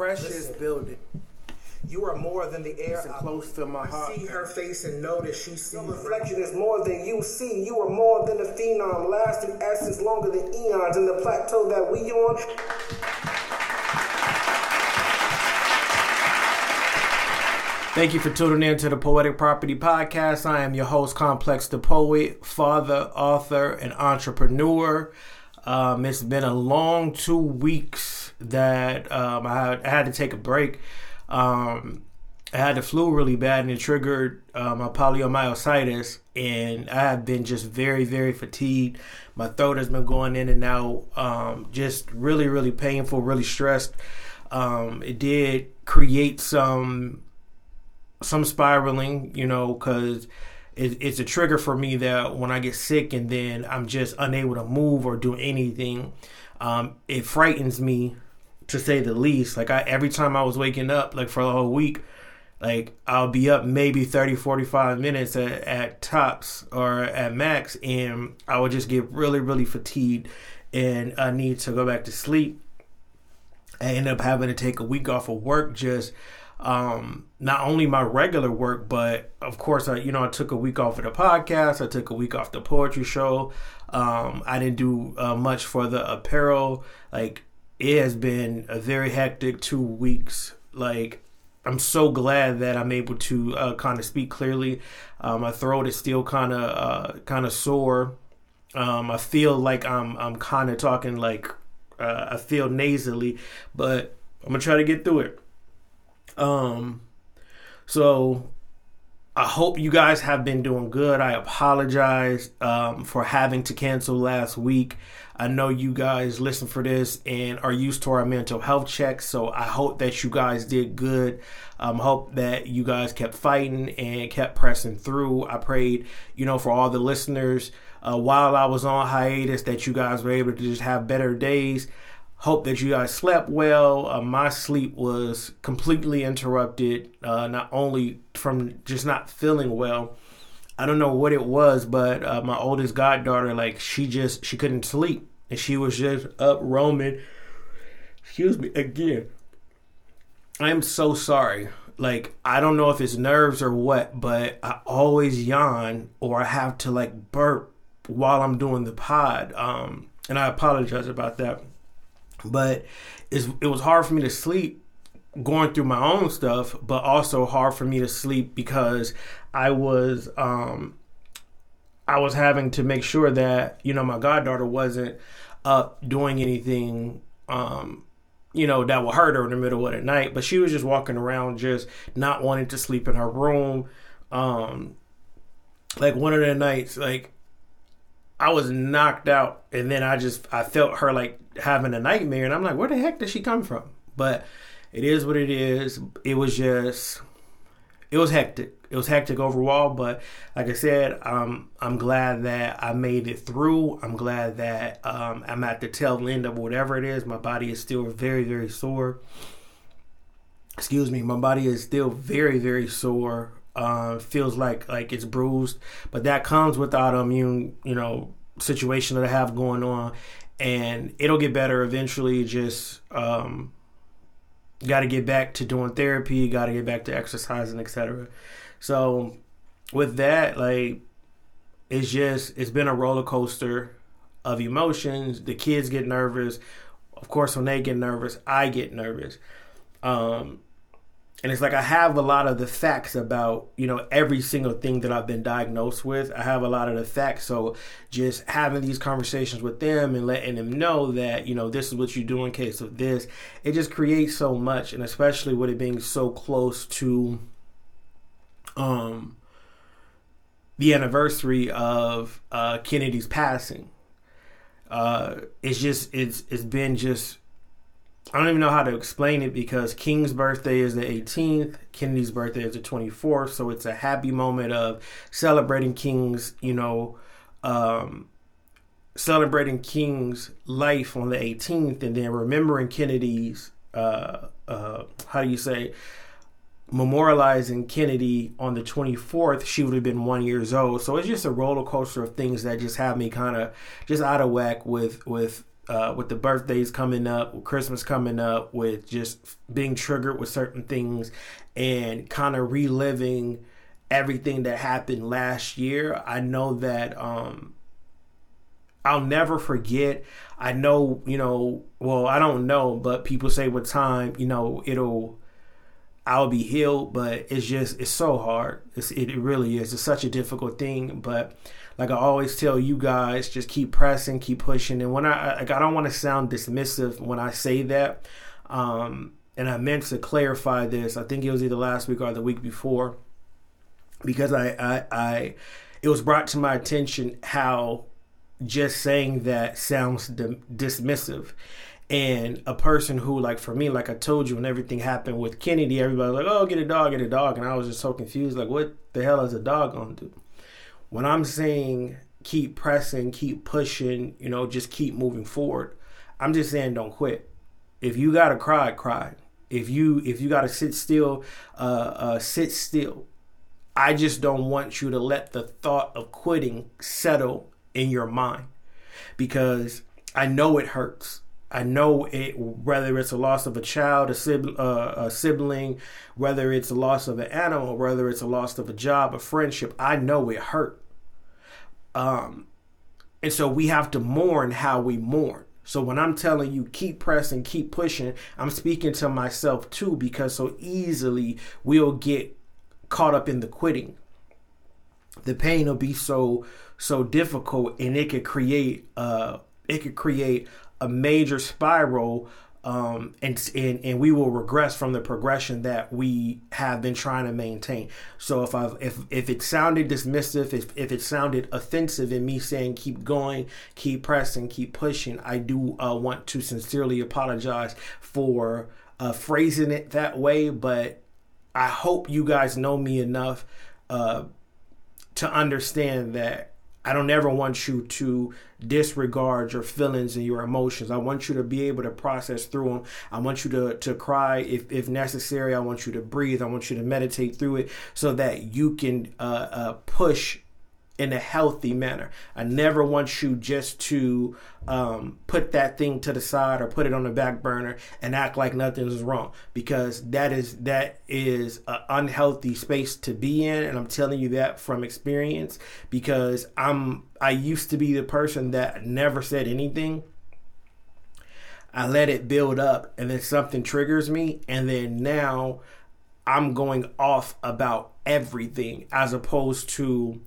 precious Listen. building. You are more than the air. Listen close to my heart. See her face and know that she sees. Your reflection is more than you see. You are more than a phenom, lasting essence longer than eons. And the plateau that we on, Thank you for tuning in to the Poetic Property Podcast. I am your host, Complex the Poet, father, author, and entrepreneur. Um, it's been a long two weeks that um, I, had, I had to take a break. Um, I had the flu really bad and it triggered uh, my polymyositis, and I have been just very, very fatigued. My throat has been going in and out, um, just really, really painful, really stressed. Um, it did create some some spiraling, you know, because it, it's a trigger for me that when I get sick and then I'm just unable to move or do anything, um, it frightens me to say the least. Like I, every time I was waking up, like for a whole week, like I'll be up maybe 30, 45 minutes at, at tops or at max, and I would just get really, really fatigued and I need to go back to sleep. I end up having to take a week off of work just um, not only my regular work, but of course, I you know I took a week off of the podcast. I took a week off the poetry show. Um, I didn't do uh, much for the apparel. Like it has been a very hectic two weeks. Like I'm so glad that I'm able to uh, kind of speak clearly. Um, my throat is still kind of uh, kind of sore. Um, I feel like I'm I'm kind of talking like uh, I feel nasally, but I'm gonna try to get through it. Um, so I hope you guys have been doing good. I apologize um, for having to cancel last week. I know you guys listen for this and are used to our mental health checks, so I hope that you guys did good. Um, hope that you guys kept fighting and kept pressing through. I prayed, you know, for all the listeners uh, while I was on hiatus that you guys were able to just have better days. Hope that you guys slept well. Uh, my sleep was completely interrupted, uh, not only from just not feeling well. I don't know what it was, but uh, my oldest goddaughter, like she just she couldn't sleep, and she was just up roaming. Excuse me again. I am so sorry. Like I don't know if it's nerves or what, but I always yawn or I have to like burp while I'm doing the pod. Um, and I apologize about that but it was hard for me to sleep going through my own stuff but also hard for me to sleep because i was um i was having to make sure that you know my goddaughter wasn't up doing anything um you know that would hurt her in the middle of the night. But she was just walking around just not wanting to sleep in her room. Um like one of the nights like I was knocked out, and then I just I felt her like having a nightmare, and I'm like, where the heck did she come from? But it is what it is. It was just it was hectic. It was hectic overall, but like I said, um, I'm glad that I made it through. I'm glad that um, I'm at the tail end of whatever it is. My body is still very, very sore. Excuse me, my body is still very, very sore uh, feels like like it's bruised, but that comes with autoimmune, you know, situation that I have going on, and it'll get better eventually. Just um, got to get back to doing therapy, got to get back to exercising, etc. So with that, like it's just it's been a roller coaster of emotions. The kids get nervous. Of course, when they get nervous, I get nervous. Um, and it's like I have a lot of the facts about you know every single thing that I've been diagnosed with. I have a lot of the facts, so just having these conversations with them and letting them know that you know this is what you do in case of this, it just creates so much, and especially with it being so close to um the anniversary of uh, Kennedy's passing. Uh, it's just it's it's been just I don't even know how to explain it because King's birthday is the 18th, Kennedy's birthday is the 24th, so it's a happy moment of celebrating King's, you know, um, celebrating King's life on the 18th, and then remembering Kennedy's, uh, uh, how do you say, memorializing Kennedy on the 24th. She would have been one years old, so it's just a roller coaster of things that just have me kind of just out of whack with with uh, with the birthdays coming up, with Christmas coming up, with just being triggered with certain things, and kind of reliving everything that happened last year. I know that um, I'll never forget. I know, you know, well, I don't know, but people say with time, you know, it'll I'll be healed, but it's just it's so hard. It's, it, really is. It's such a difficult thing, but like I always tell you guys, just keep pressing, keep pushing. And when I like, I don't want to sound dismissive when I say that. Um, and I meant to clarify this. I think it was either last week or the week before, because I I, I it was brought to my attention how just saying that sounds dismissive and a person who like for me like i told you when everything happened with kennedy everybody was like oh get a dog get a dog and i was just so confused like what the hell is a dog gonna do when i'm saying keep pressing keep pushing you know just keep moving forward i'm just saying don't quit. If you gotta cry cry. If you if you gotta sit still uh, uh sit still. I just don't want you to let the thought of quitting settle in your mind because i know it hurts. I know it, whether it's a loss of a child, a, sib- uh, a sibling, whether it's a loss of an animal, whether it's a loss of a job, a friendship, I know it hurt. Um, and so we have to mourn how we mourn. So when I'm telling you keep pressing, keep pushing, I'm speaking to myself too because so easily we'll get caught up in the quitting. The pain will be so so difficult, and it could create uh it could create a major spiral um, and, and and we will regress from the progression that we have been trying to maintain. So if I if if it sounded dismissive, if if it sounded offensive in me saying keep going, keep pressing, keep pushing, I do uh, want to sincerely apologize for uh, phrasing it that way. But I hope you guys know me enough uh, to understand that I don't ever want you to disregard your feelings and your emotions. I want you to be able to process through them. I want you to, to cry if, if necessary. I want you to breathe. I want you to meditate through it so that you can uh, uh, push in a healthy manner. I never want you just to um, put that thing to the side or put it on the back burner and act like nothing's wrong because that is that is an unhealthy space to be in, and I'm telling you that from experience because I'm I used to be the person that never said anything. I let it build up, and then something triggers me, and then now I'm going off about everything as opposed to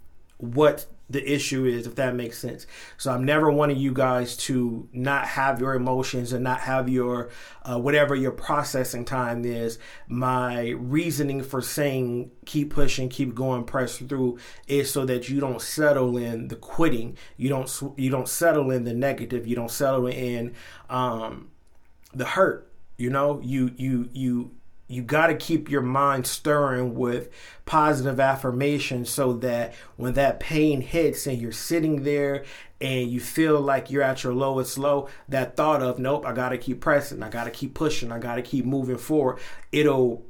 what the issue is, if that makes sense. So I'm never wanting you guys to not have your emotions and not have your uh, whatever your processing time is. My reasoning for saying keep pushing, keep going, press through is so that you don't settle in the quitting. You don't you don't settle in the negative. You don't settle in um, the hurt. You know, you you you you got to keep your mind stirring with positive affirmation so that when that pain hits and you're sitting there and you feel like you're at your lowest low, that thought of, nope, I got to keep pressing, I got to keep pushing, I got to keep moving forward, it'll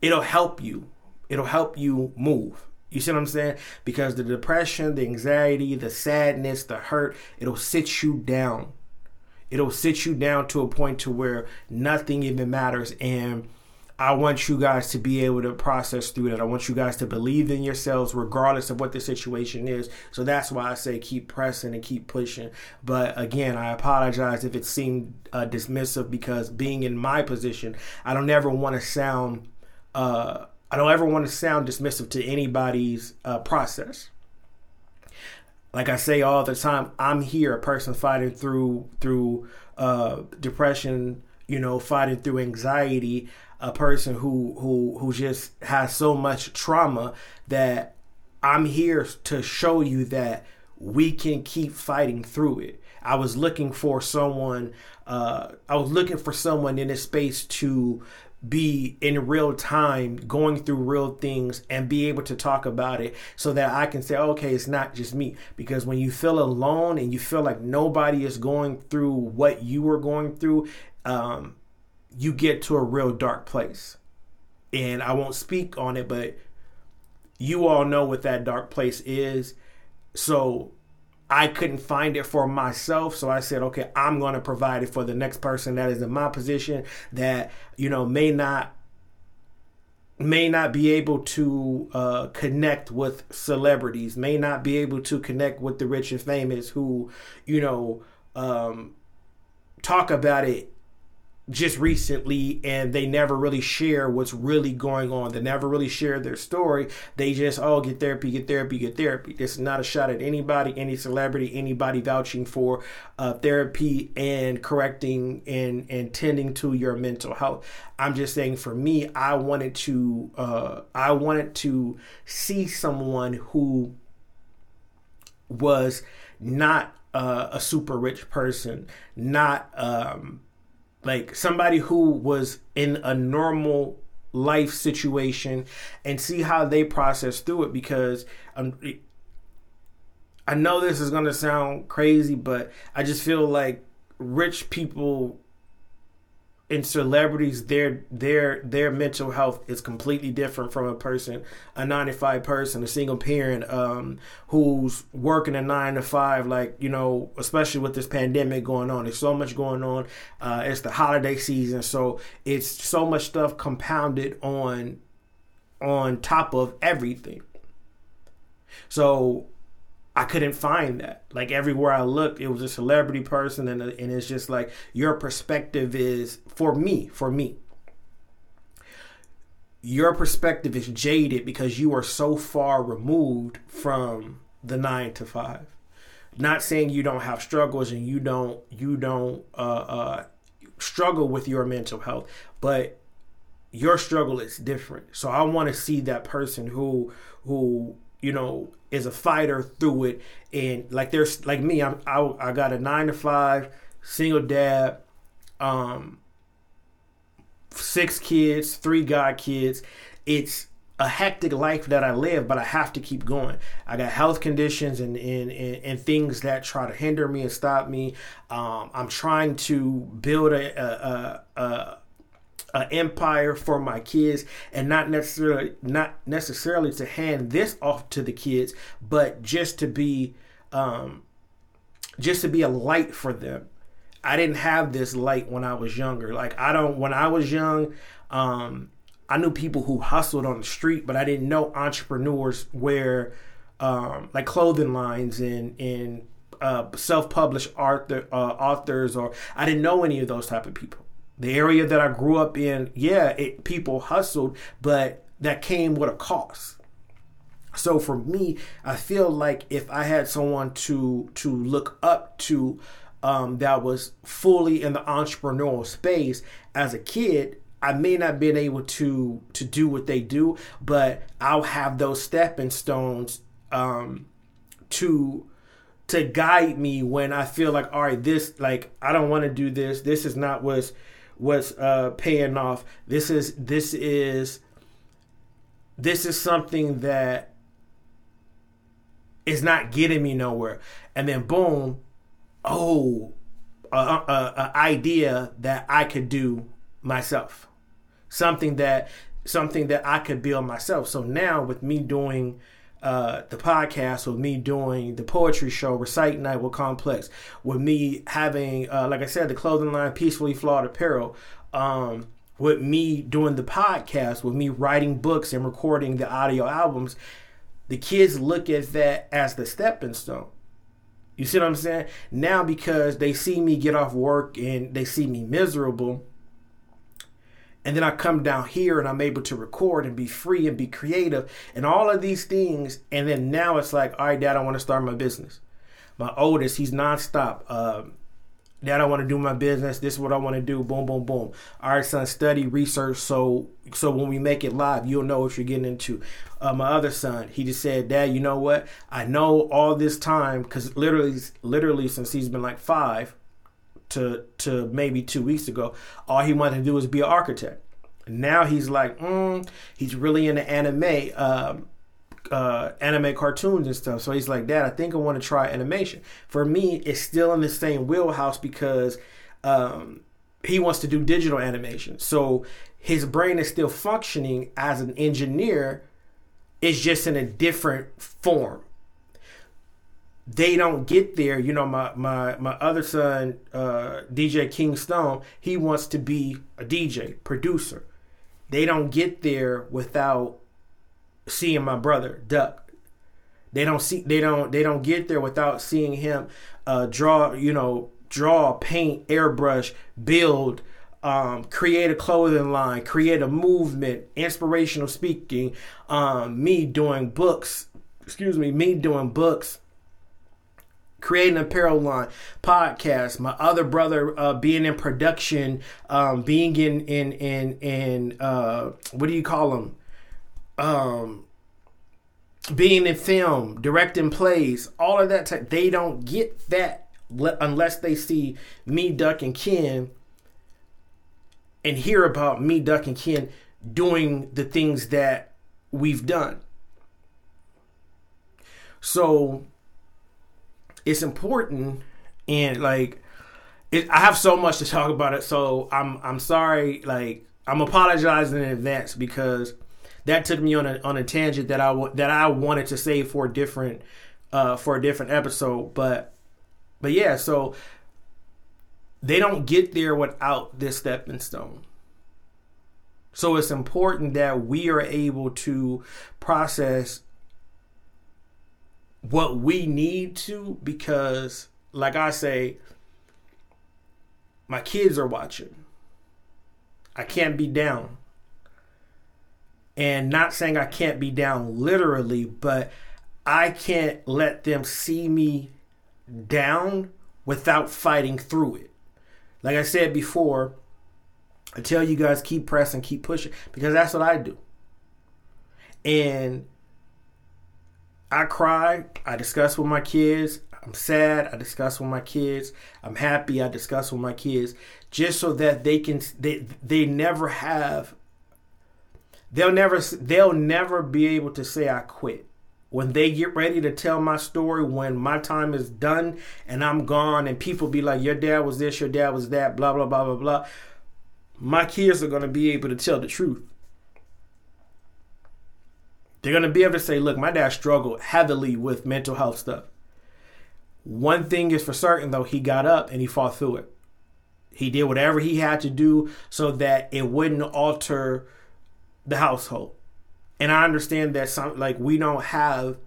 it'll help you. It'll help you move. You see what I'm saying? Because the depression, the anxiety, the sadness, the hurt, it'll sit you down it'll sit you down to a point to where nothing even matters and I want you guys to be able to process through that. I want you guys to believe in yourselves regardless of what the situation is. So that's why I say keep pressing and keep pushing. But again, I apologize if it seemed uh, dismissive because being in my position, I don't ever want to sound uh, I don't ever want to sound dismissive to anybody's uh, process like I say all the time, I'm here, a person fighting through through uh, depression, you know, fighting through anxiety, a person who who who just has so much trauma that I'm here to show you that we can keep fighting through it. I was looking for someone. Uh, I was looking for someone in this space to be in real time going through real things and be able to talk about it so that I can say, okay, it's not just me. Because when you feel alone and you feel like nobody is going through what you are going through, um, you get to a real dark place. And I won't speak on it, but you all know what that dark place is. So I couldn't find it for myself, so I said, okay, I'm going to provide it for the next person that is in my position that you know may not may not be able to uh, connect with celebrities, may not be able to connect with the rich and famous who, you know, um, talk about it just recently and they never really share what's really going on. They never really share their story. They just, oh, get therapy, get therapy, get therapy. This is not a shot at anybody, any celebrity, anybody vouching for uh, therapy and correcting and, and tending to your mental health. I'm just saying for me, I wanted to, uh, I wanted to see someone who was not uh, a super rich person, not, um, like somebody who was in a normal life situation and see how they process through it because um, I know this is going to sound crazy, but I just feel like rich people and celebrities their their their mental health is completely different from a person a 95 person a single parent um, who's working a 9 to 5 like you know especially with this pandemic going on. There's so much going on uh, it's the holiday season so it's so much stuff compounded on on top of everything. So I couldn't find that. Like everywhere I looked, it was a celebrity person, and and it's just like your perspective is for me, for me. Your perspective is jaded because you are so far removed from the nine to five. Not saying you don't have struggles and you don't you don't uh, uh, struggle with your mental health, but your struggle is different. So I want to see that person who who you know is a fighter through it and like there's like me I'm I, I got a 9 to 5 single dad um six kids, three god kids. It's a hectic life that I live, but I have to keep going. I got health conditions and and, and, and things that try to hinder me and stop me. Um, I'm trying to build a, a, a, a an empire for my kids and not necessarily not necessarily to hand this off to the kids but just to be um just to be a light for them. I didn't have this light when i was younger. Like i don't when i was young um i knew people who hustled on the street but i didn't know entrepreneurs where um like clothing lines and and uh, self-published author, uh, authors or i didn't know any of those type of people the area that I grew up in, yeah, it, people hustled, but that came with a cost. So for me, I feel like if I had someone to to look up to um, that was fully in the entrepreneurial space as a kid, I may not been able to to do what they do, but I'll have those stepping stones um, to to guide me when I feel like, all right, this like I don't want to do this. This is not what's what's uh, paying off. This is this is this is something that is not getting me nowhere. And then boom, oh, a, a, a idea that I could do myself, something that something that I could build myself. So now with me doing uh, the podcast, with me doing the poetry show, Recite Night with Complex, with me having, uh, like I said, the clothing line, Peacefully Flawed Apparel, um, with me doing the podcast, with me writing books and recording the audio albums, the kids look at that as the stepping stone. You see what I'm saying? Now, because they see me get off work and they see me miserable, and then I come down here and I'm able to record and be free and be creative and all of these things. And then now it's like, all right, dad, I want to start my business. My oldest, he's nonstop. Um, dad, I want to do my business. This is what I want to do. Boom, boom, boom. All right, son, study, research. So, so when we make it live, you'll know what you're getting into. Uh, my other son, he just said, Dad, you know what? I know all this time because literally, literally since he's been like five, to to maybe two weeks ago, all he wanted to do was be an architect. Now he's like, mm, he's really into anime, uh, uh, anime cartoons and stuff. So he's like, Dad, I think I want to try animation. For me, it's still in the same wheelhouse because um, he wants to do digital animation. So his brain is still functioning as an engineer. It's just in a different form they don't get there. You know, my my my other son, uh, DJ King Stone, he wants to be a DJ producer. They don't get there without seeing my brother Duck. They don't see. They don't. They don't get there without seeing him uh, draw. You know, draw, paint, airbrush, build. Um, create a clothing line, create a movement, inspirational speaking, um, me doing books, excuse me, me doing books, creating apparel line, podcast. My other brother uh, being in production, um, being in in in in uh, what do you call them? Um, being in film, directing plays, all of that. Type, they don't get that unless they see me, Duck, and Ken, and hear about me, Duck, and Ken doing the things that we've done. So it's important and like it, I have so much to talk about it. So I'm I'm sorry. Like I'm apologizing in advance because that took me on a on a tangent that I that I wanted to save for a different uh, for a different episode. But but yeah, so they don't get there without this stepping stone. So it's important that we are able to process what we need to because like I say my kids are watching. I can't be down. And not saying I can't be down literally, but I can't let them see me down without fighting through it. Like I said before, I tell you guys keep pressing, keep pushing because that's what I do. And I cry. I discuss with my kids. I'm sad. I discuss with my kids. I'm happy. I discuss with my kids, just so that they can. They they never have. They'll never. They'll never be able to say I quit when they get ready to tell my story. When my time is done and I'm gone, and people be like, "Your dad was this. Your dad was that." Blah blah blah blah blah. My kids are gonna be able to tell the truth they're going to be able to say, look, my dad struggled heavily with mental health stuff. One thing is for certain, though, he got up and he fought through it. He did whatever he had to do so that it wouldn't alter the household. And I understand that some like we don't have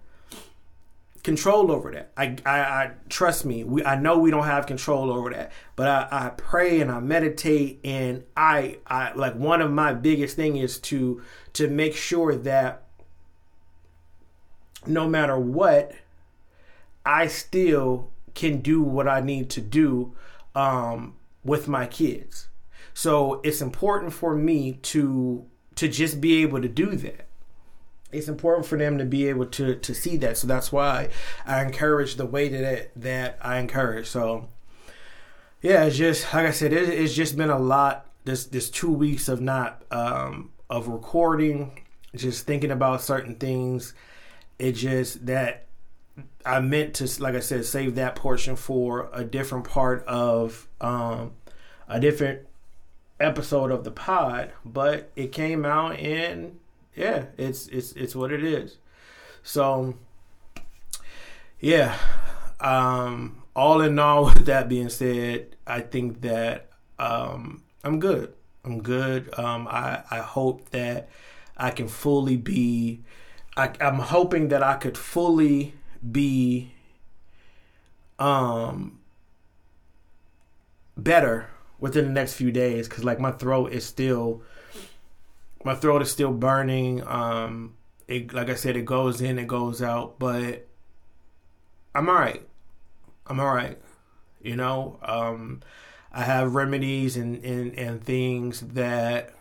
control over that. I, I, I trust me. We I know we don't have control over that, but I, I pray and I meditate and I I like one of my biggest thing is to to make sure that no matter what, I still can do what I need to do um, with my kids. So it's important for me to to just be able to do that. It's important for them to be able to to see that. So that's why I encourage the way that that I encourage. So yeah, it's just like I said, it, it's just been a lot. This this two weeks of not um, of recording, just thinking about certain things it just that I meant to, like I said, save that portion for a different part of um, a different episode of the pod, but it came out and yeah, it's it's it's what it is. So yeah, um, all in all, with that being said, I think that um, I'm good. I'm good. Um, I I hope that I can fully be I, I'm hoping that I could fully be um better within the next few days because like my throat is still my throat is still burning um it like i said it goes in it goes out but i'm all right i'm all right you know? Um i have remedies and and, and things that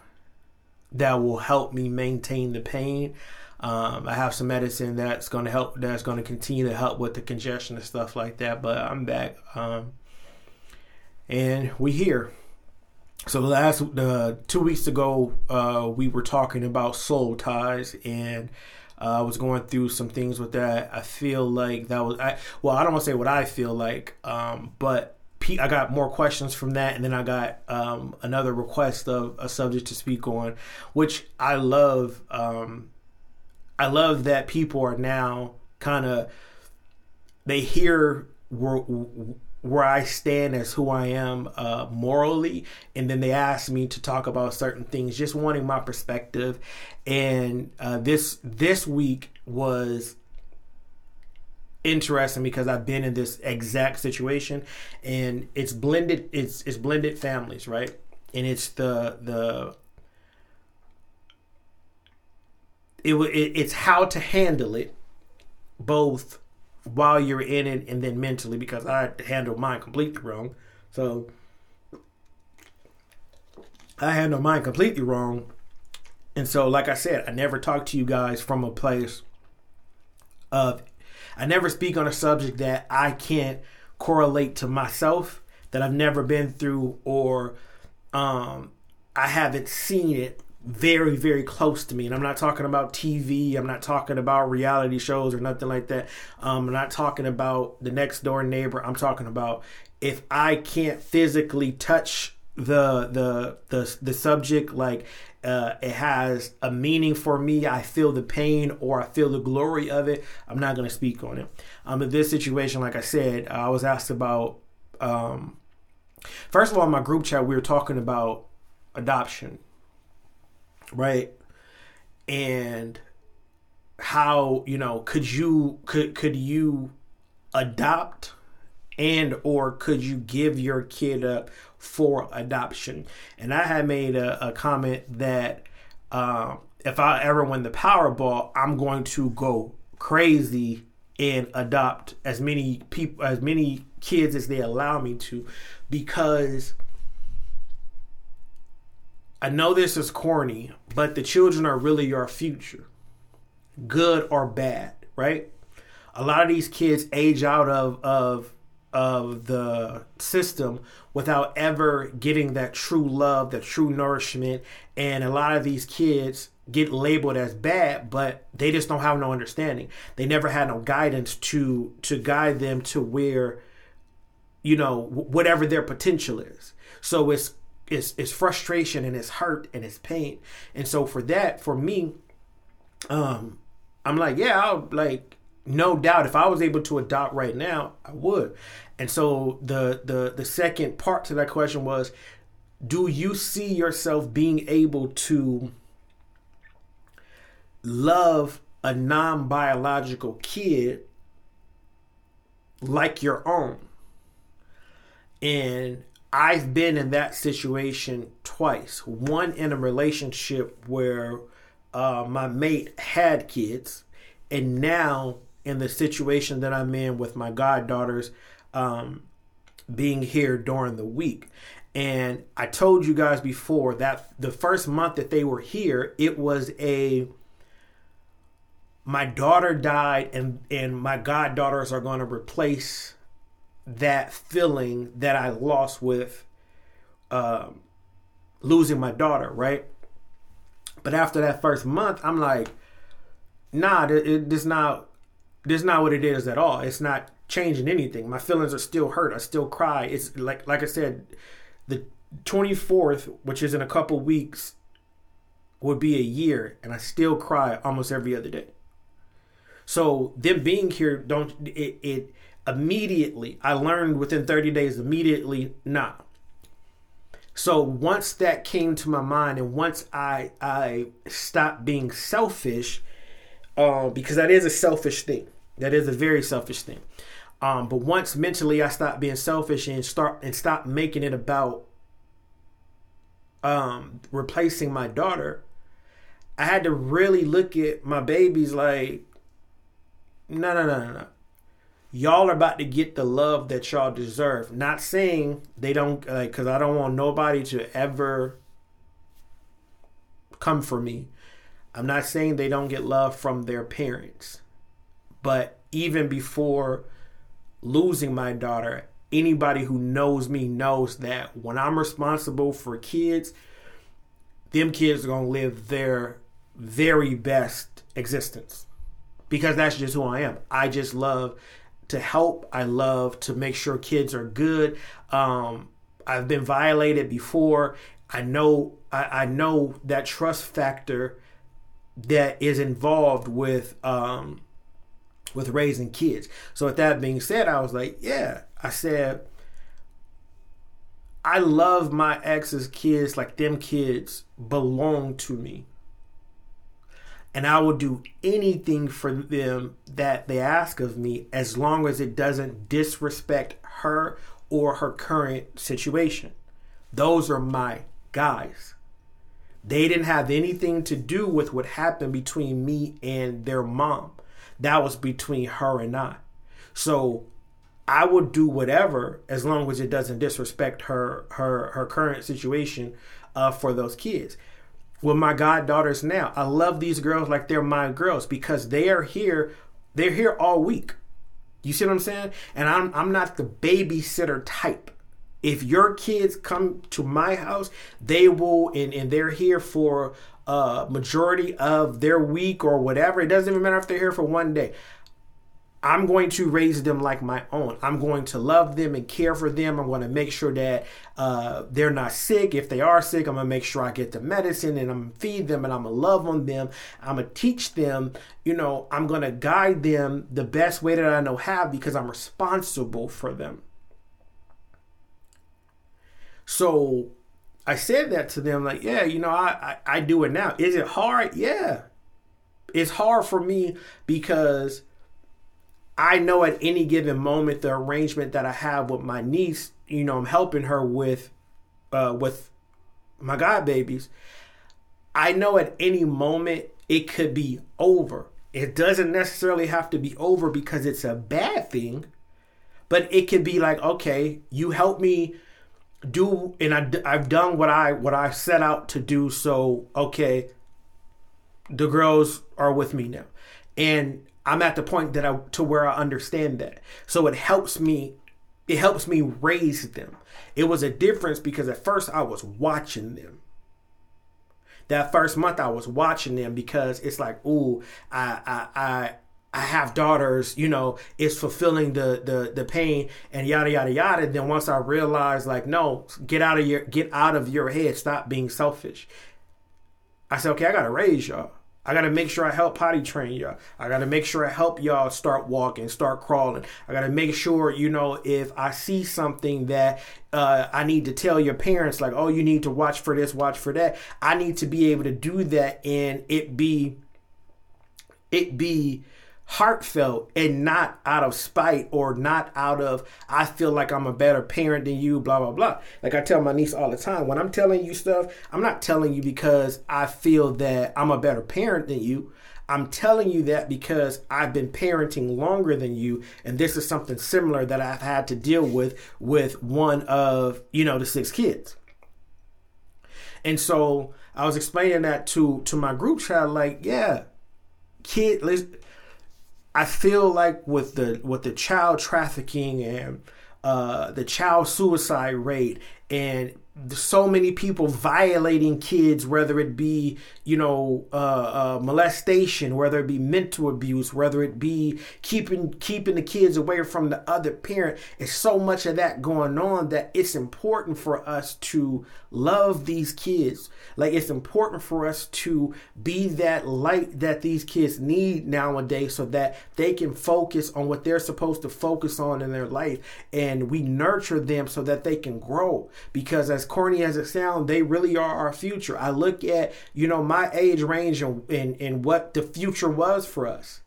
that will help me maintain the pain um, I have some medicine that's going to help. That's going to continue to help with the congestion and stuff like that. But I'm back, um, and we here. So the last uh, two weeks ago, uh, we were talking about soul ties, and uh, I was going through some things with that. I feel like that was I. Well, I don't want to say what I feel like, um, but I got more questions from that, and then I got um, another request of a subject to speak on, which I love. Um, I love that people are now kind of they hear where where I stand as who I am uh, morally, and then they ask me to talk about certain things, just wanting my perspective. And uh, this this week was interesting because I've been in this exact situation, and it's blended. It's it's blended families, right? And it's the the it, it it's how to handle it both while you're in it and then mentally because I handled mine completely wrong. So I handled mine completely wrong. And so, like I said, I never talk to you guys from a place of, I never speak on a subject that I can't correlate to myself, that I've never been through, or um, I haven't seen it very, very close to me. And I'm not talking about TV. I'm not talking about reality shows or nothing like that. Um, I'm not talking about the next door neighbor. I'm talking about if I can't physically touch the the the the subject like uh, it has a meaning for me. I feel the pain or I feel the glory of it. I'm not going to speak on it. Um, in this situation, like I said, I was asked about. Um, first of all, in my group chat, we were talking about adoption right? And how you know could you could could you adopt and or could you give your kid up for adoption and i had made a, a comment that um, if i ever win the powerball i'm going to go crazy and adopt as many people as many kids as they allow me to because I know this is corny, but the children are really your future, good or bad, right? A lot of these kids age out of of of the system without ever getting that true love, that true nourishment, and a lot of these kids get labeled as bad, but they just don't have no understanding. They never had no guidance to to guide them to where you know whatever their potential is. So it's it's, it's frustration and it's hurt and it's pain. And so for that, for me, um, I'm like, yeah, I'll like no doubt if I was able to adopt right now, I would. And so the the the second part to that question was do you see yourself being able to love a non-biological kid like your own? And I've been in that situation twice. One in a relationship where uh, my mate had kids, and now in the situation that I'm in with my goddaughters um, being here during the week. And I told you guys before that the first month that they were here, it was a my daughter died and and my goddaughters are going to replace that feeling that I lost with um, losing my daughter, right? But after that first month, I'm like, nah, it, it, this not this not what it is at all. It's not changing anything. My feelings are still hurt. I still cry. It's like like I said, the 24th, which is in a couple weeks, would be a year, and I still cry almost every other day. So them being here don't it, it immediately. I learned within 30 days immediately, nah. So once that came to my mind and once I I stopped being selfish, uh, because that is a selfish thing. That is a very selfish thing. Um, but once mentally I stopped being selfish and start and stop making it about um, replacing my daughter, I had to really look at my babies like, no, no, no, no, no y'all are about to get the love that y'all deserve. Not saying they don't, like, because I don't want nobody to ever come for me. I'm not saying they don't get love from their parents. But even before losing my daughter, anybody who knows me knows that when I'm responsible for kids, them kids are to live their very best existence because that's just who I am. I just love to help. I love to make sure kids are good. Um, I've been violated before. I know I, I, know that trust factor that is involved with um, with raising kids. So with that being said, I was like, yeah, I said I love my ex's kids like them kids belong to me. And I will do anything for them that they ask of me as long as it doesn't disrespect her or her current situation. Those are my guys. They didn't have anything to do with what happened between me and their mom. That was between her and I. So I would do whatever as long as it doesn't disrespect her her her current situation uh, for those kids. With my goddaughters now, I love these girls like they're my girls because they are here. They're here all week. You see what I'm saying? And I'm I'm not the babysitter type. If your kids come to my house, they will and, and they're here for a uh, majority of their week or whatever. It doesn't even matter if they're here for one day. I'm going to raise them like my own. I'm going to love them and care for them. I'm going to make sure that uh, they're not sick. If they are sick, I'm going to make sure I get the medicine and I'm going to feed them and I'm going to love on them. I'm going to teach them, you know, I'm going to guide them the best way that I know how because I'm responsible for them. So I said that to them, like, yeah, you know, I, I, I do it now. Is it hard? Yeah. It's hard for me because I know at any given moment the arrangement that I have with my niece, you know, I'm helping her with uh with my god babies. I know at any moment it could be over. It doesn't necessarily have to be over because it's a bad thing, but it could be like, okay, you help me do and I, I've done what I what I set out to do so okay the girls are with me now and I'm at the point that I to where I understand that. So it helps me it helps me raise them. It was a difference because at first I was watching them. That first month I was watching them because it's like, ooh, I I I I have daughters, you know, it's fulfilling the the the pain and yada yada yada. Then once I realized like, no, get out of your get out of your head, stop being selfish. I said, okay, I gotta raise y'all. I got to make sure I help potty train y'all. I got to make sure I help y'all start walking, start crawling. I got to make sure, you know, if I see something that uh, I need to tell your parents, like, oh, you need to watch for this, watch for that. I need to be able to do that and it be, it be, heartfelt and not out of spite or not out of I feel like I'm a better parent than you, blah blah blah. Like I tell my niece all the time, when I'm telling you stuff, I'm not telling you because I feel that I'm a better parent than you. I'm telling you that because I've been parenting longer than you, and this is something similar that I've had to deal with with one of you know the six kids. And so I was explaining that to to my group chat, like, yeah, kid, listen I feel like with the with the child trafficking and uh, the child suicide rate and so many people violating kids, whether it be you know uh, uh, molestation, whether it be mental abuse, whether it be keeping keeping the kids away from the other parent. It's so much of that going on that it's important for us to love these kids. Like it's important for us to be that light that these kids need nowadays, so that they can focus on what they're supposed to focus on in their life, and we nurture them so that they can grow. Because as corny as it sounds, they really are our future. I look at, you know, my age range and, and, and what the future was for us.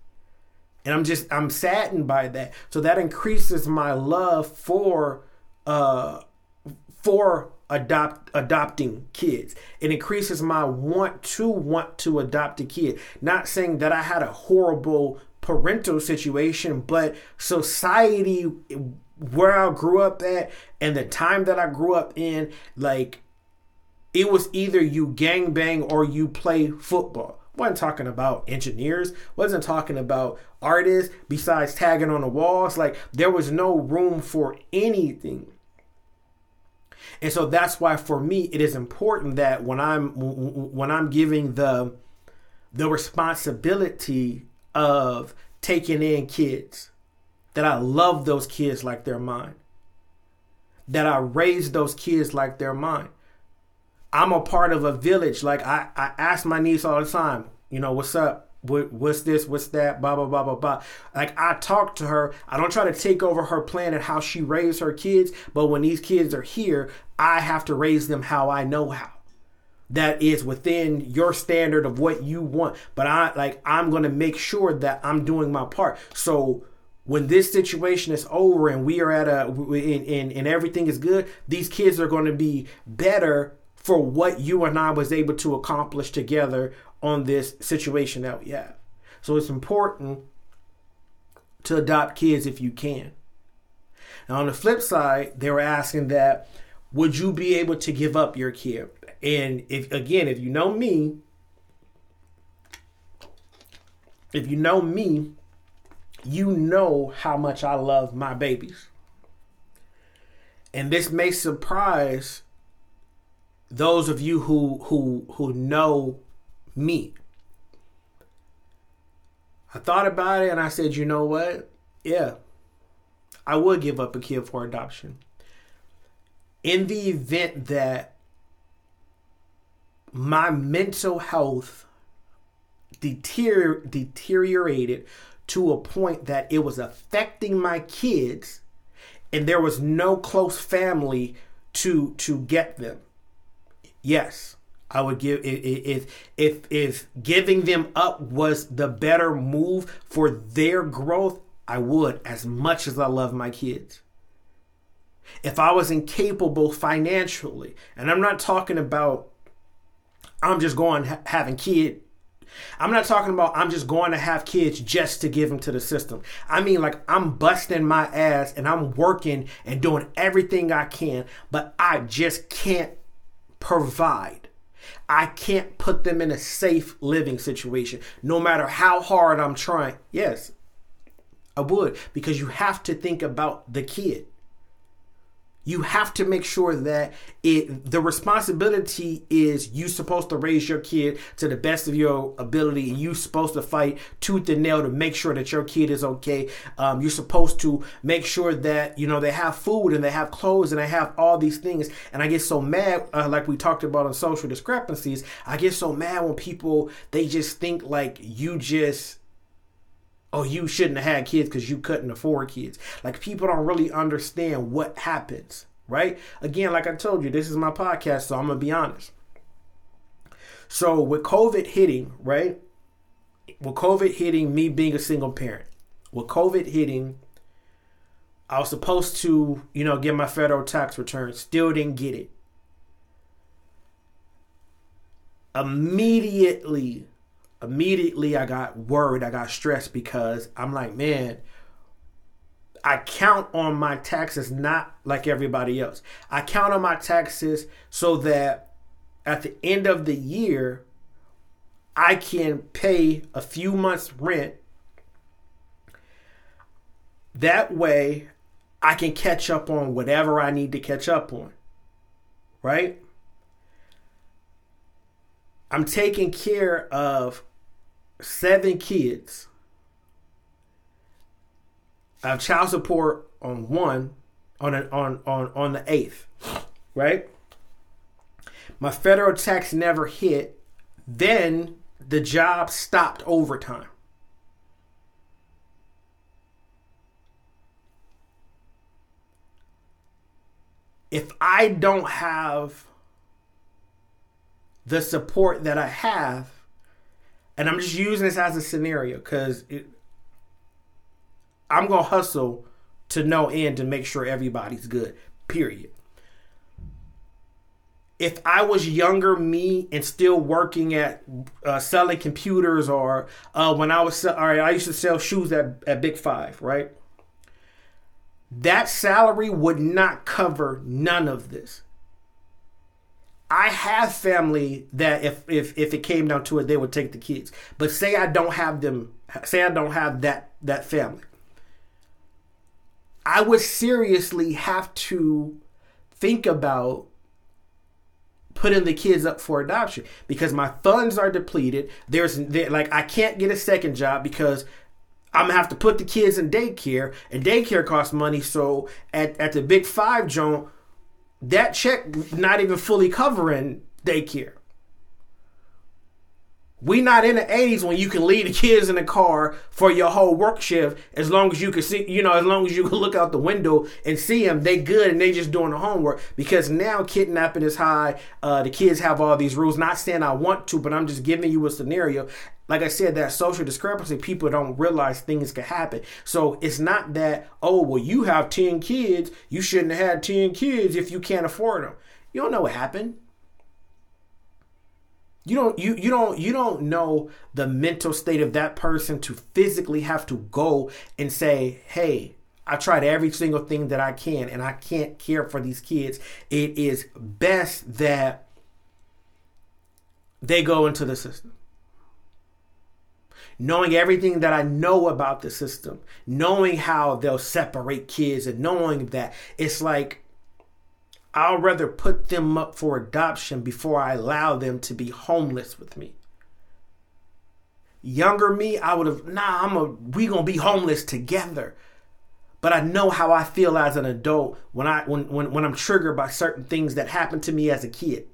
And I'm just, I'm saddened by that. So that increases my love for, uh, for adopt adopting kids. It increases my want to want to adopt a kid. Not saying that I had a horrible parental situation, but society where I grew up at and the time that I grew up in, like it was either you gang bang or you play football. Wasn't talking about engineers, wasn't talking about artists besides tagging on the walls. Like there was no room for anything. And so that's why for me it is important that when I'm when I'm giving the the responsibility of taking in kids that I love those kids like they're mine. That I raise those kids like they're mine. I'm a part of a village. Like I, I ask my niece all the time, you know, what's up? what, what's this? What's that? Blah blah blah blah blah. Like I talk to her. I don't try to take over her plan and how she raised her kids. But when these kids are here, I have to raise them how I know how. That is within your standard of what you want. But I like I'm gonna make sure that I'm doing my part. So when this situation is over and we are at a and, and, and everything is good, these kids are going to be better for what you and I was able to accomplish together on this situation that we have. So it's important to adopt kids if you can. Now on the flip side, they were asking that would you be able to give up your kid? And if again, if you know me, if you know me, you know how much I love my babies. And this may surprise those of you who who who know me. I thought about it and I said, you know what? Yeah. I would give up a kid for adoption. In the event that my mental health deterior- deteriorated to a point that it was affecting my kids and there was no close family to to get them. Yes i would give if if if giving them up was the better move for their growth i would as much as i love my kids. If i was incapable financially and i'm not talking about i'm just going ha- having kid I'm not talking about I'm just going to have kids just to give them to the system. I mean, like I'm busting my ass and I'm working and doing everything I can, but I just can't provide. I can't put them in a safe living situation, no matter how hard I'm trying. Yes, I would, because you have to think about the kid you have to make sure that it the responsibility is you supposed to raise your kid to the best of your ability. And you supposed to fight tooth and nail to make sure that your kid is okay. Um, you're supposed to make sure that you know they have food and they have clothes and they have all these things. And i get so mad uh, like we talked about on social discrepancies i get so mad when people they just think like you just oh, you shouldn't have had kids because you couldn't afford kids. Like people don't really understand what happens, right? Again, like I told you, this is my podcast, so I'm gonna be honest. So with COVID hitting, right? With COVID hitting, me being a single parent, with COVID hitting, I was supposed to, you know, get my federal tax return, still didn't get it. Immediately immediately I got worried, I got stressed because I'm like, man, I count on my taxes not like everybody else. I count on my taxes so that at the end of the year, I can pay a few months' rent. That way, I can catch up on whatever I need to catch up on. Right? I'm taking care of seven kids. I have child support on one, on an, on on on the eighth, right? My federal tax never hit. Then the job stopped overtime. If I don't have the support that I have, and I'm just using this as a scenario because I'm gonna hustle to no end to make sure everybody's good. Period. If I was younger me and still working at uh, selling computers, or uh, when I was, all right, I used to sell shoes at, at Big Five, right? That salary would not cover none of this. I have family that if if if it came down to it, they would take the kids. But say I don't have them. Say I don't have that that family. I would seriously have to think about putting the kids up for adoption because my funds are depleted. There's like I can't get a second job because I'm gonna have to put the kids in daycare, and daycare costs money. So at, at the big five joint, that check not even fully covering daycare. We not in the 80s when you can leave the kids in the car for your whole work shift as long as you can see, you know, as long as you can look out the window and see them, they good and they just doing the homework because now kidnapping is high. Uh, the kids have all these rules. Not saying I want to, but I'm just giving you a scenario. Like I said, that social discrepancy, people don't realize things can happen. So it's not that, oh, well, you have 10 kids. You shouldn't have had 10 kids if you can't afford them. You don't know what happened. You don't you you don't you don't know the mental state of that person to physically have to go and say, "Hey, I tried every single thing that I can and I can't care for these kids. It is best that they go into the system." Knowing everything that I know about the system, knowing how they'll separate kids and knowing that it's like I'll rather put them up for adoption before I allow them to be homeless with me. Younger me, I would have, nah, I'm a, we gonna be homeless together. But I know how I feel as an adult when I when, when when I'm triggered by certain things that happened to me as a kid.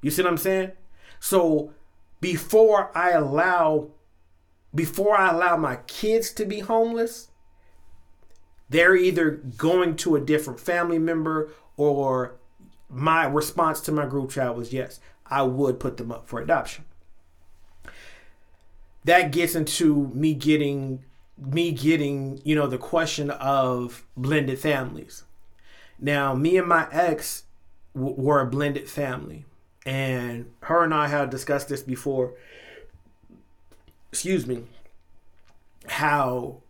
You see what I'm saying? So before I allow before I allow my kids to be homeless, they're either going to a different family member or my response to my group chat was yes, I would put them up for adoption. That gets into me getting me getting, you know, the question of blended families. Now, me and my ex w- were a blended family, and her and I had discussed this before. Excuse me. How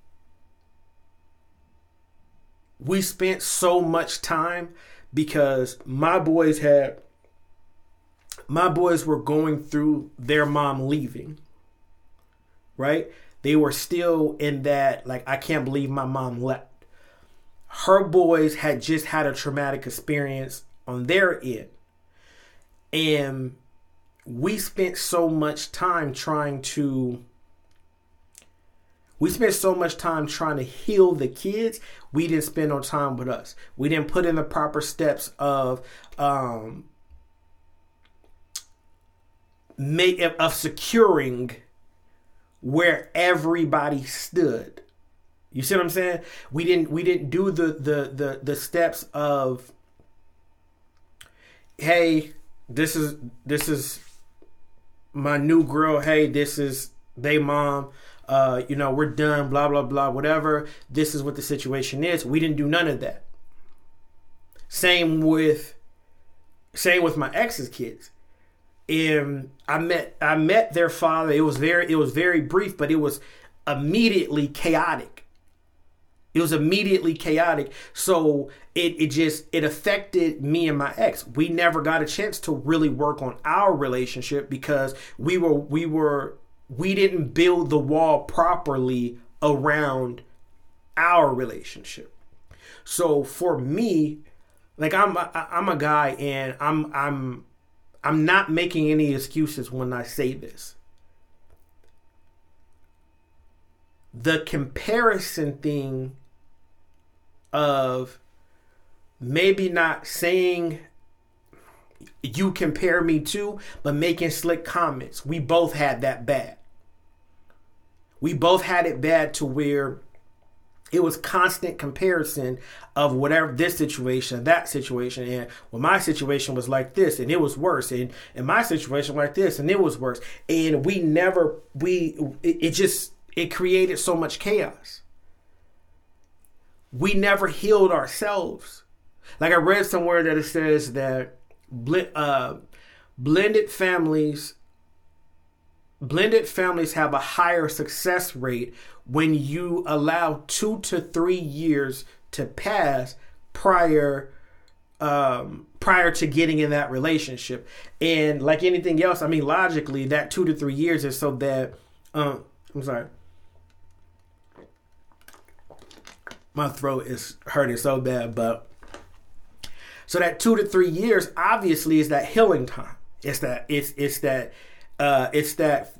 we spent so much time because my boys had my boys were going through their mom leaving. Right? They were still in that like I can't believe my mom left. Her boys had just had a traumatic experience on their end. And we spent so much time trying to we spent so much time trying to heal the kids. We didn't spend no time with us. We didn't put in the proper steps of um, make, of securing where everybody stood. You see what I'm saying? We didn't we didn't do the the the the steps of hey, this is this is my new girl. Hey, this is they mom uh, you know, we're done, blah, blah, blah, whatever. This is what the situation is. We didn't do none of that. Same with same with my ex's kids. And I met I met their father. It was very it was very brief, but it was immediately chaotic. It was immediately chaotic. So it, it just it affected me and my ex. We never got a chance to really work on our relationship because we were we were we didn't build the wall properly around our relationship. So for me, like I'm a, I'm a guy and I'm I'm I'm not making any excuses when I say this. The comparison thing of maybe not saying you compare me to, but making slick comments. We both had that bad we both had it bad to where it was constant comparison of whatever this situation, that situation, and well, my situation was like this, and it was worse, and and my situation like this, and it was worse, and we never we it, it just it created so much chaos. We never healed ourselves. Like I read somewhere that it says that uh, blended families blended families have a higher success rate when you allow two to three years to pass prior um, prior to getting in that relationship. And like anything else, I mean, logically, that two to three years is so that um, I'm sorry. My throat is hurting so bad, but so that two to three years obviously is that healing time. It's that it's it's that uh, it's that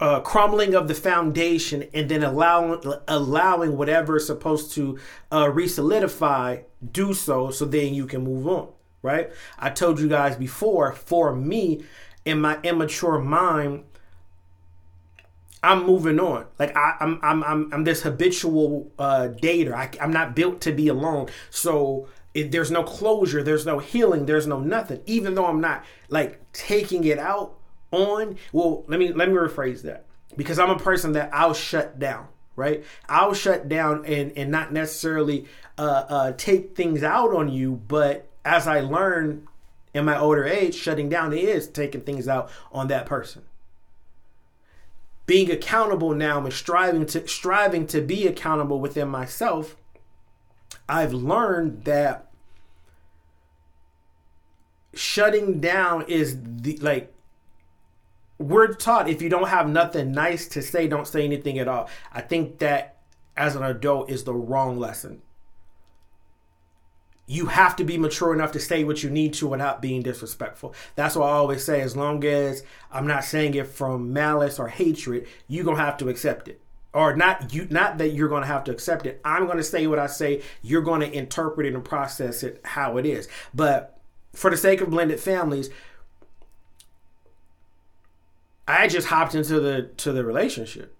uh, crumbling of the foundation and then allowing allowing whatever is supposed to uh, re-solidify do so so then you can move on right i told you guys before for me in my immature mind I'm moving on. Like I, I'm, I'm, I'm, I'm this habitual uh, dater. I, I'm not built to be alone. So it, there's no closure. There's no healing. There's no nothing. Even though I'm not like taking it out on. Well, let me let me rephrase that because I'm a person that I'll shut down. Right, I'll shut down and and not necessarily uh, uh, take things out on you, but as I learn in my older age, shutting down is taking things out on that person being accountable now and striving to striving to be accountable within myself i've learned that shutting down is the like we're taught if you don't have nothing nice to say don't say anything at all i think that as an adult is the wrong lesson you have to be mature enough to say what you need to without being disrespectful. That's what I always say. As long as I'm not saying it from malice or hatred, you're gonna have to accept it. Or not you not that you're gonna have to accept it. I'm gonna say what I say, you're gonna interpret it and process it how it is. But for the sake of blended families, I just hopped into the to the relationship.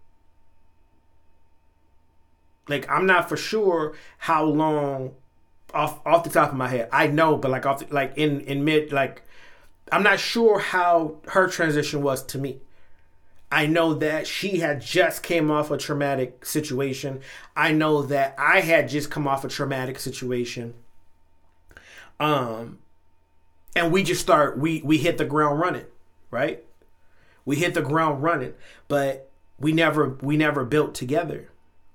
Like I'm not for sure how long off off the top of my head. I know, but like off the, like in in mid like I'm not sure how her transition was to me. I know that she had just came off a traumatic situation. I know that I had just come off a traumatic situation. Um and we just start we we hit the ground running, right? We hit the ground running, but we never we never built together.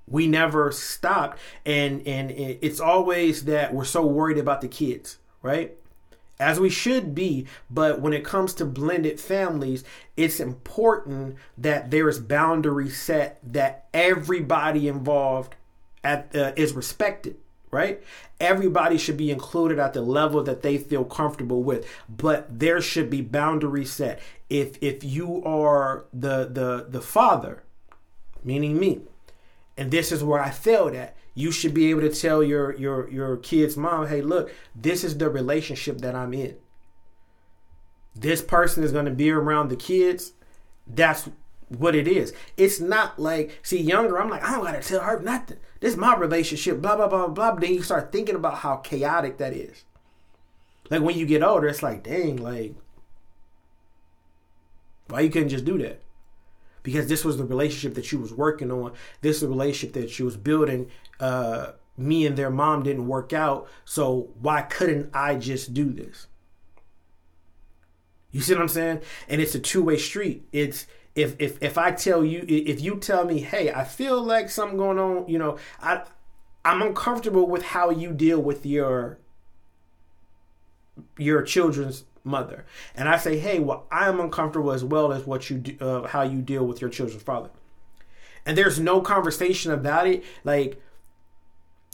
We never stopped. And and it's always that we're so worried about the kids right? As we should be but when it comes to blended families it's important that there is boundary set that everybody involved at uh, is respected right everybody should be included at the level that they feel comfortable with but there should be boundaries set if if you are the the the father meaning me and this is where I failed at. You should be able to tell your your your kid's mom, "Hey, look, this is the relationship that I'm in. This person is going to be around the kids. That's what it is. It's not like see younger. I'm like I don't got to tell her nothing. This is my relationship. Blah blah blah blah. Then you start thinking about how chaotic that is. Like when you get older, it's like dang, like why you couldn't just do that? because this was the relationship that she was working on. This is the relationship that she was building. Uh, me and their mom didn't work out, so why couldn't I just do this? You see what I'm saying? And it's a two way street. It's if if if I tell you if you tell me, hey, I feel like something going on, you know, I I'm uncomfortable with how you deal with your your children's mother. And I say, hey, well, I'm uncomfortable as well as what you do, uh, how you deal with your children's father. And there's no conversation about it. Like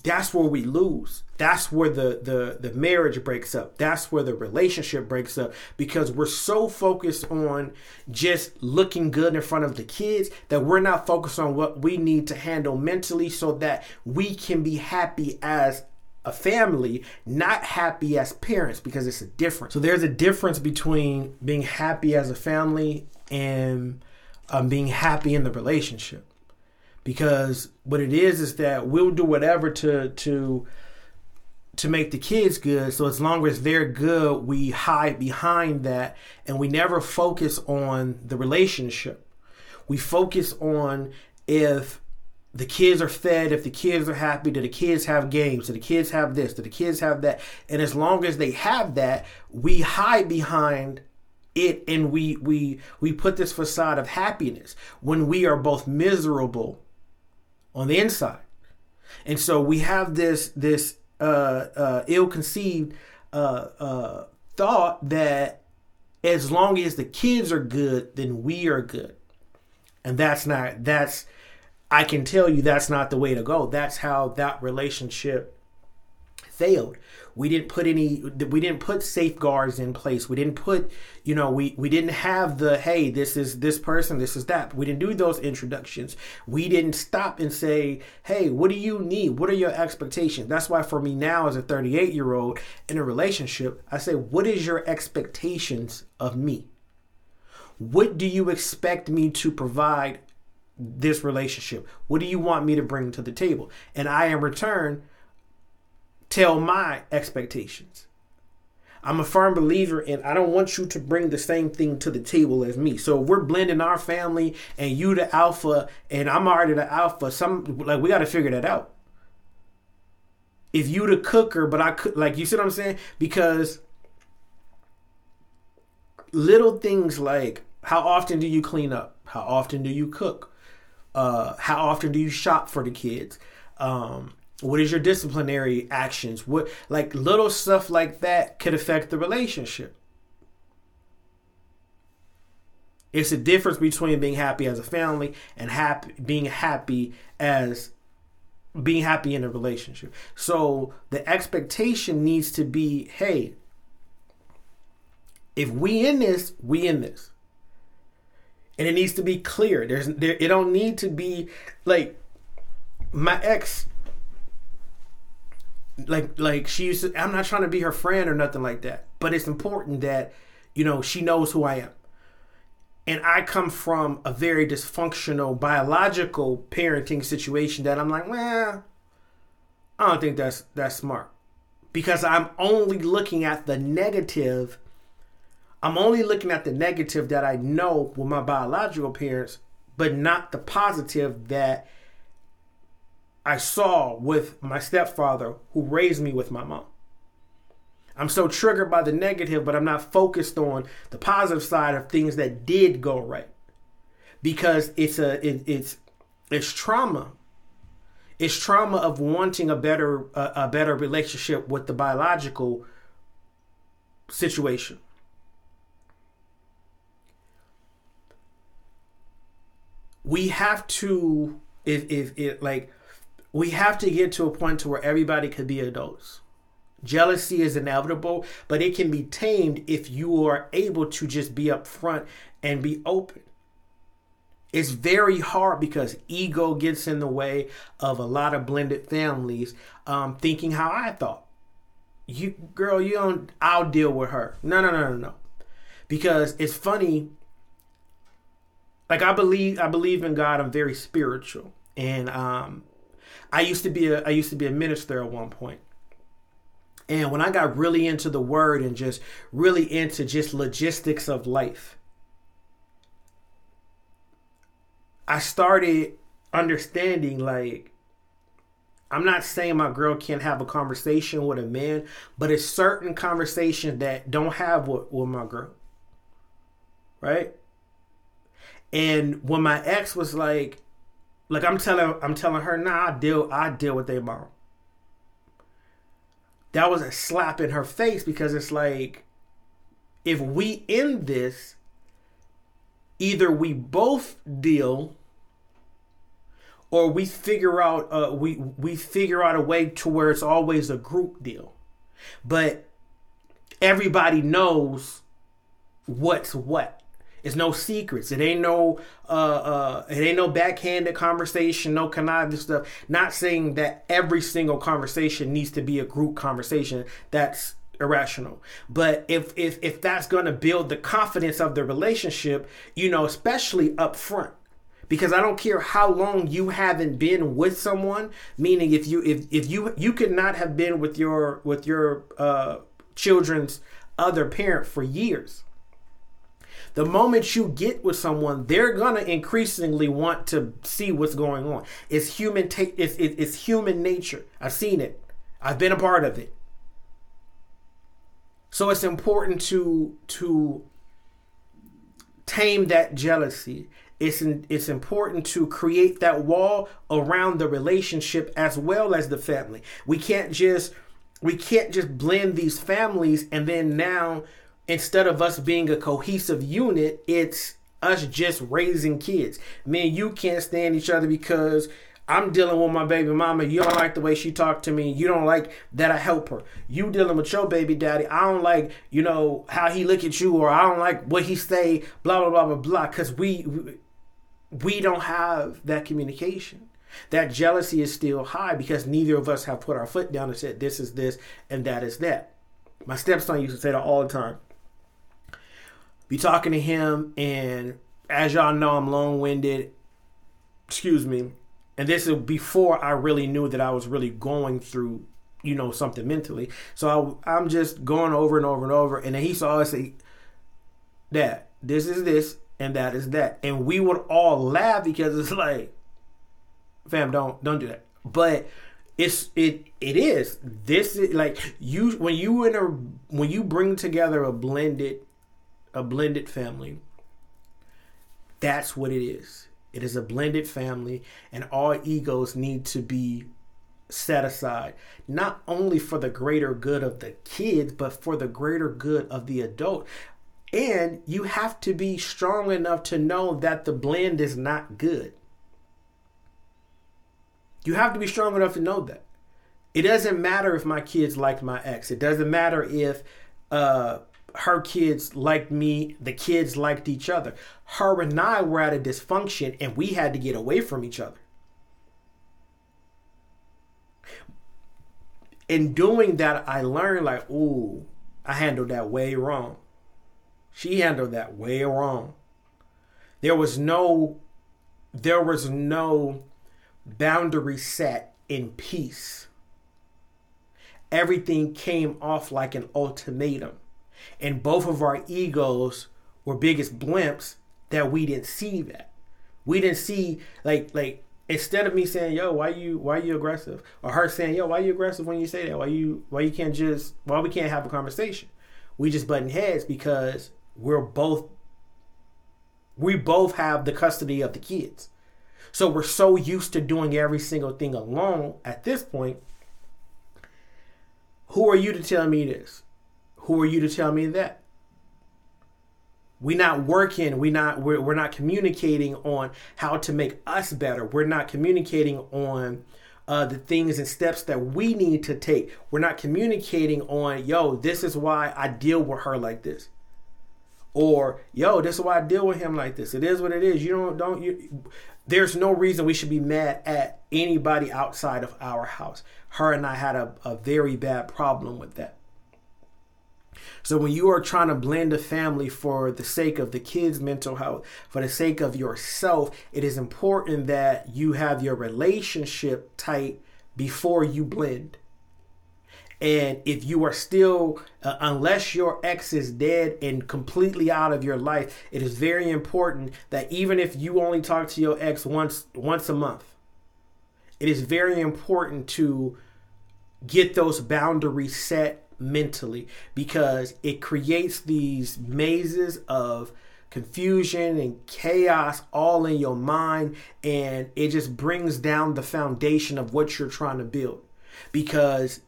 that's where we lose. That's where the the the marriage breaks up. That's where the relationship breaks up because we're so focused on just looking good in front of the kids that we're not focused on what we need to handle mentally so that we can be happy as a family, not happy as parents because it's a difference. So there's a difference between being happy as a family and um, being happy in the relationship. Because what it is is that we'll do whatever to to to make the kids good. So as long as they're good, we hide behind that and we never focus on the relationship. We focus on if the kids are fed, if the kids are happy, do the kids have games, do the kids have this, do the kids have that? And as long as they have that, we hide behind it and we we we put this facade of happiness when we are both miserable on the inside. And so we have this this uh, uh, ill-conceived uh, uh, thought that as long as the kids are good, then we are good, and that's not that's I can tell you that's not the way to go. That's how that relationship failed. We didn't put any we didn't put safeguards in place. We didn't put, you know, we we didn't have the hey, this is this person, this is that. We didn't do those introductions. We didn't stop and say, "Hey, what do you need? What are your expectations?" That's why for me now as a 38-year-old in a relationship, I say, "What is your expectations of me?" What do you expect me to provide this relationship? What do you want me to bring to the table? And I, in return, tell my expectations. I'm a firm believer in I don't want you to bring the same thing to the table as me. So we're blending our family and you the alpha and I'm already the alpha, some like we got to figure that out. If you the cooker, but I could like you see what I'm saying? Because little things like how often do you clean up? How often do you cook? Uh, how often do you shop for the kids? Um, what is your disciplinary actions? What like little stuff like that could affect the relationship. It's a difference between being happy as a family and happy being happy as being happy in a relationship. So the expectation needs to be, hey, if we in this, we in this. And it needs to be clear. There's there it don't need to be like my ex like like she used to, I'm not trying to be her friend or nothing like that. But it's important that, you know, she knows who I am. And I come from a very dysfunctional biological parenting situation that I'm like, well, I don't think that's that's smart. Because I'm only looking at the negative. I'm only looking at the negative that I know with my biological parents, but not the positive that I saw with my stepfather who raised me with my mom. I'm so triggered by the negative, but I'm not focused on the positive side of things that did go right. Because it's a it, it's it's trauma. It's trauma of wanting a better a, a better relationship with the biological situation. We have to if if it like we have to get to a point to where everybody could be adults. Jealousy is inevitable, but it can be tamed if you are able to just be upfront and be open. It's very hard because ego gets in the way of a lot of blended families um, thinking how I thought. You girl, you don't I'll deal with her. No, no, no, no, no. Because it's funny. Like I believe I believe in God, I'm very spiritual. And um I used to be a I used to be a minister at one point. And when I got really into the word and just really into just logistics of life, I started understanding like I'm not saying my girl can't have a conversation with a man, but it's certain conversations that don't have with, with my girl. Right? And when my ex was like, like I'm telling I'm telling her, nah, I deal I deal with their mom. That was a slap in her face because it's like if we end this, either we both deal or we figure out uh, we we figure out a way to where it's always a group deal. But everybody knows what's what. It's no secrets. It ain't no uh uh it ain't no backhanded conversation, no conniving stuff. Not saying that every single conversation needs to be a group conversation. That's irrational. But if if if that's gonna build the confidence of the relationship, you know, especially up front. Because I don't care how long you haven't been with someone, meaning if you if if you you could not have been with your with your uh children's other parent for years the moment you get with someone, they're gonna increasingly want to see what's going on. It's human. Ta- it's, it, it's human nature. I've seen it. I've been a part of it. So it's important to to tame that jealousy. It's in, it's important to create that wall around the relationship as well as the family. We can't just we can't just blend these families and then now instead of us being a cohesive unit, it's us just raising kids. Me and you can't stand each other because I'm dealing with my baby mama. You don't like the way she talked to me. You don't like that I help her. You dealing with your baby daddy. I don't like, you know, how he look at you or I don't like what he say, blah, blah, blah, blah, blah. Because we, we don't have that communication. That jealousy is still high because neither of us have put our foot down and said, this is this and that is that. My stepson used to say that all the time be talking to him, and as y'all know, I'm long winded. excuse me, and this is before I really knew that I was really going through, you know, something mentally. So I, I'm just going over and over and over, and then he saw us say, "That this is this, and that is that," and we would all laugh because it's like, "Fam, don't don't do that." But it's it it is this is like you when you in a when you bring together a blended a blended family that's what it is it is a blended family and all egos need to be set aside not only for the greater good of the kids but for the greater good of the adult and you have to be strong enough to know that the blend is not good you have to be strong enough to know that. It doesn't matter if my kids liked my ex. It doesn't matter if uh, her kids liked me, the kids liked each other. Her and I were at a dysfunction and we had to get away from each other. In doing that, I learned like, ooh, I handled that way wrong. She handled that way wrong. There was no, there was no boundary set in peace. Everything came off like an ultimatum. And both of our egos were biggest blimps that we didn't see that. We didn't see like like instead of me saying, "Yo, why you why you aggressive?" or her saying, "Yo, why you aggressive when you say that? Why you why you can't just why we can't have a conversation?" We just button heads because we're both we both have the custody of the kids. So we're so used to doing every single thing alone at this point. Who are you to tell me this? Who are you to tell me that? We're not working, we not we're, we're not communicating on how to make us better. We're not communicating on uh, the things and steps that we need to take. We're not communicating on, yo, this is why I deal with her like this or yo this is why i deal with him like this it is what it is you don't don't you there's no reason we should be mad at anybody outside of our house. Her and I had a, a very bad problem with that. So when you are trying to blend a family for the sake of the kids' mental health, for the sake of yourself, it is important that you have your relationship tight before you blend. And if you are still, uh, unless your ex is dead and completely out of your life, it is very important that even if you only talk to your ex once once a month, it is very important to get those boundaries set mentally because it creates these mazes of confusion and chaos all in your mind and it just brings down the foundation of what you're trying to build. Because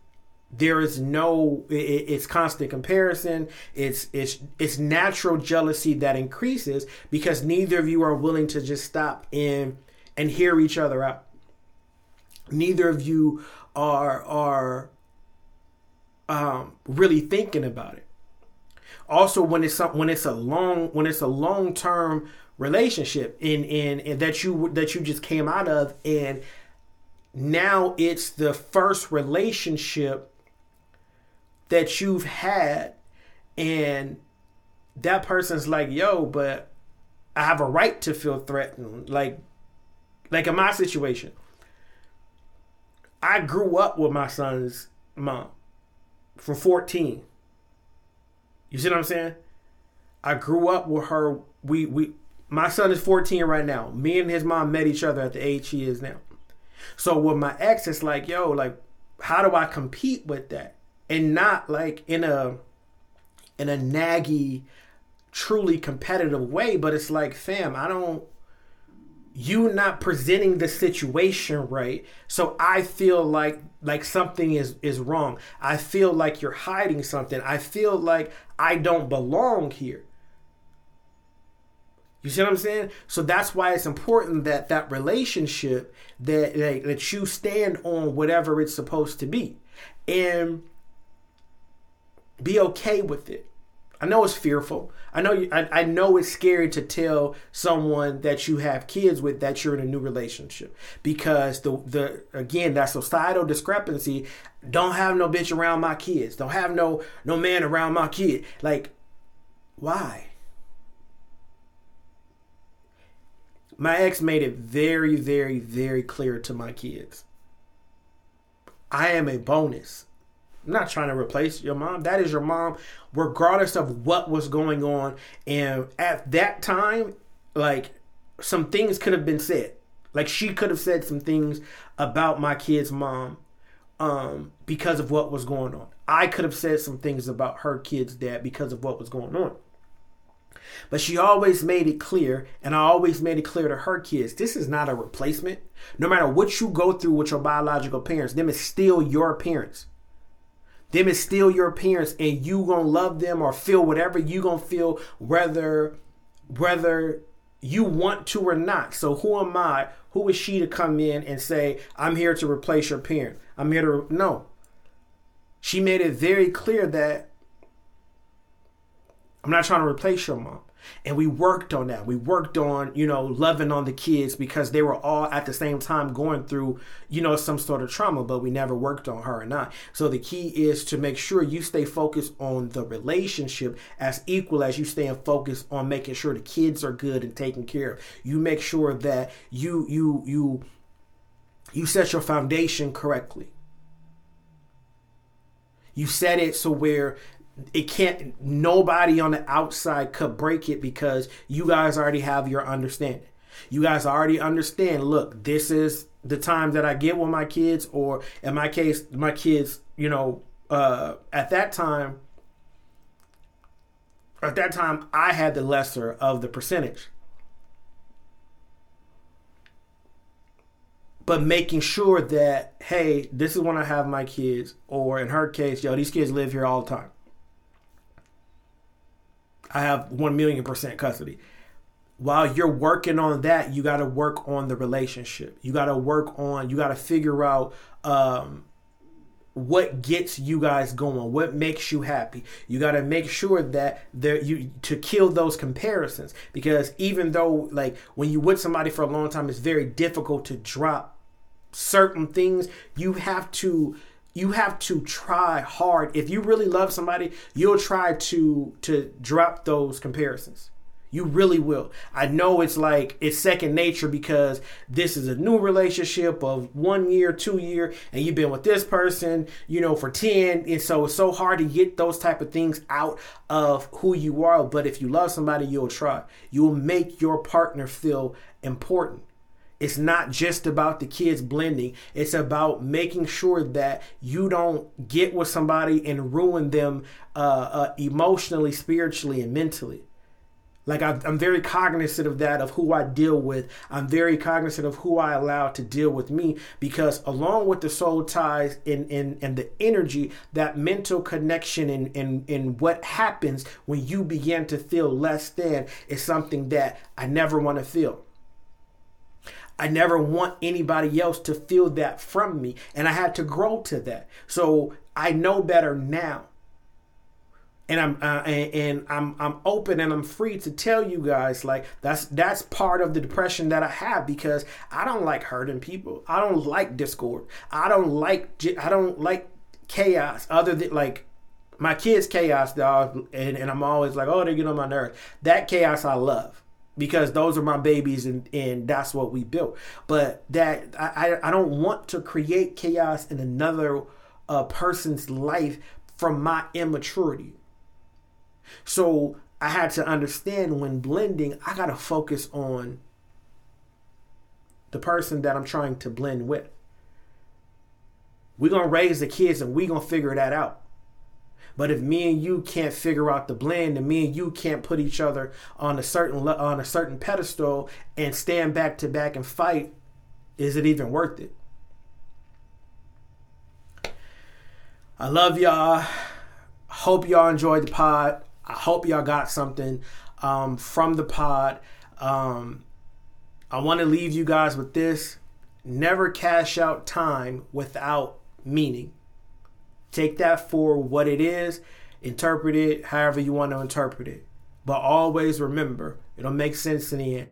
there is no it's constant comparison. It's it's it's natural jealousy that increases because neither of you are willing to just stop and and hear each other out. Neither of you are are um really thinking about it also when it's when it's a long when it's a long term relationship in in, in that you that you just came out of and now it's the first relationship that you've had and that person's like, yo, but I have a right to feel threatened. Like like in my situation, I grew up with my son's mom from 14. You see what I'm saying? I grew up with her. We we my son is 14 right now. Me and his mom met each other at the age he is now. So with my ex, it's like, yo, like, how do I compete with that? and not like in a in a naggy truly competitive way but it's like fam i don't you not presenting the situation right. So i feel like like something is is wrong. I feel like you're hiding something. I feel like i don't belong here. You see what i'm saying? So that's why it's important that that relationship that that, that you stand on whatever it's supposed to be and be okay with it. I know it's fearful. I know you, I, I know it's scary to tell someone that you have kids with that you're in a new relationship because the the again that societal discrepancy. Don't have no bitch around my kids. Don't have no no man around my kid. Like, why? my ex made it very, very, very clear to my kids. I am a bonus. I'm not trying to replace your mom. That is your mom, regardless of what was going on. And at that time, like some things could have been said. Like she could have said some things about my kid's mom um, because of what was going on. I could have said some things about her kid's dad because of what was going on. But she always made it clear, and I always made it clear to her kids this is not a replacement. No matter what you go through with your biological parents, them is still your parents. Them is still your parents, and you gonna love them or feel whatever you gonna feel, whether whether you want to or not. So who am I? Who is she to come in and say, I'm here to replace your parent? I'm here to no. She made it very clear that I'm not trying to replace your mom. And we worked on that. We worked on, you know, loving on the kids because they were all at the same time going through, you know, some sort of trauma, but we never worked on her and I. So the key is to make sure you stay focused on the relationship as equal as you stay focused on making sure the kids are good and taken care of. You make sure that you you you you set your foundation correctly. You set it so where it can't nobody on the outside could break it because you guys already have your understanding. You guys already understand, look, this is the time that I get with my kids, or in my case, my kids, you know, uh, at that time, at that time, I had the lesser of the percentage. but making sure that hey, this is when I have my kids, or in her case, yo, these kids live here all the time. I have one million percent custody. While you're working on that, you got to work on the relationship. You got to work on. You got to figure out um, what gets you guys going what makes you happy you got to make sure that there you to kill those comparisons because even though like when you with somebody for a long time it's very difficult to drop certain things you have to you have to try hard. If you really love somebody you'll try to to drop those comparisons. You really will. I know it's like it's second nature because this is a new relationship of one year two year and you've been with this person you know for 10 and so it's so hard to get those type of things out of who you are. But if you love somebody you'll try. You'll make your partner feel important it's not just about the kids blending. It's about making sure that you don't get with somebody and ruin them uh, uh, emotionally, spiritually, and mentally. Like I, am very cognizant of that, of who I deal with. I'm very cognizant of who I allow to deal with me, because along with the soul ties and and, and the energy, that mental connection and, and and what happens when you begin to feel less than is something that I never want to feel. I never want anybody else to feel that from me. And I had to grow to that. So I know better now. And I'm uh, and, and, I'm I'm open and I'm free to tell you guys like that's that's part of the depression that I have because I don't like hurting people. I don't like discord. I don't like I don't like chaos other than like my kids chaos dog and, and I'm always like oh they get on my nerves. That chaos I love because those are my babies and, and that's what we built. But that I, I don't want to create chaos in another uh, person's life from my immaturity. So I had to understand when blending, I got to focus on the person that I'm trying to blend with. We're going to raise the kids and we're going to figure that out. But if me and you can't figure out the blend, and me and you can't put each other on a certain on a certain pedestal and stand back to back and fight, is it even worth it? I love y'all. Hope y'all enjoyed the pod. I hope y'all got something um, from the pod. Um, I want to leave you guys with this never cash out time without meaning. Take that for what it is, interpret it however you want to interpret it. But always remember, it'll make sense in the end.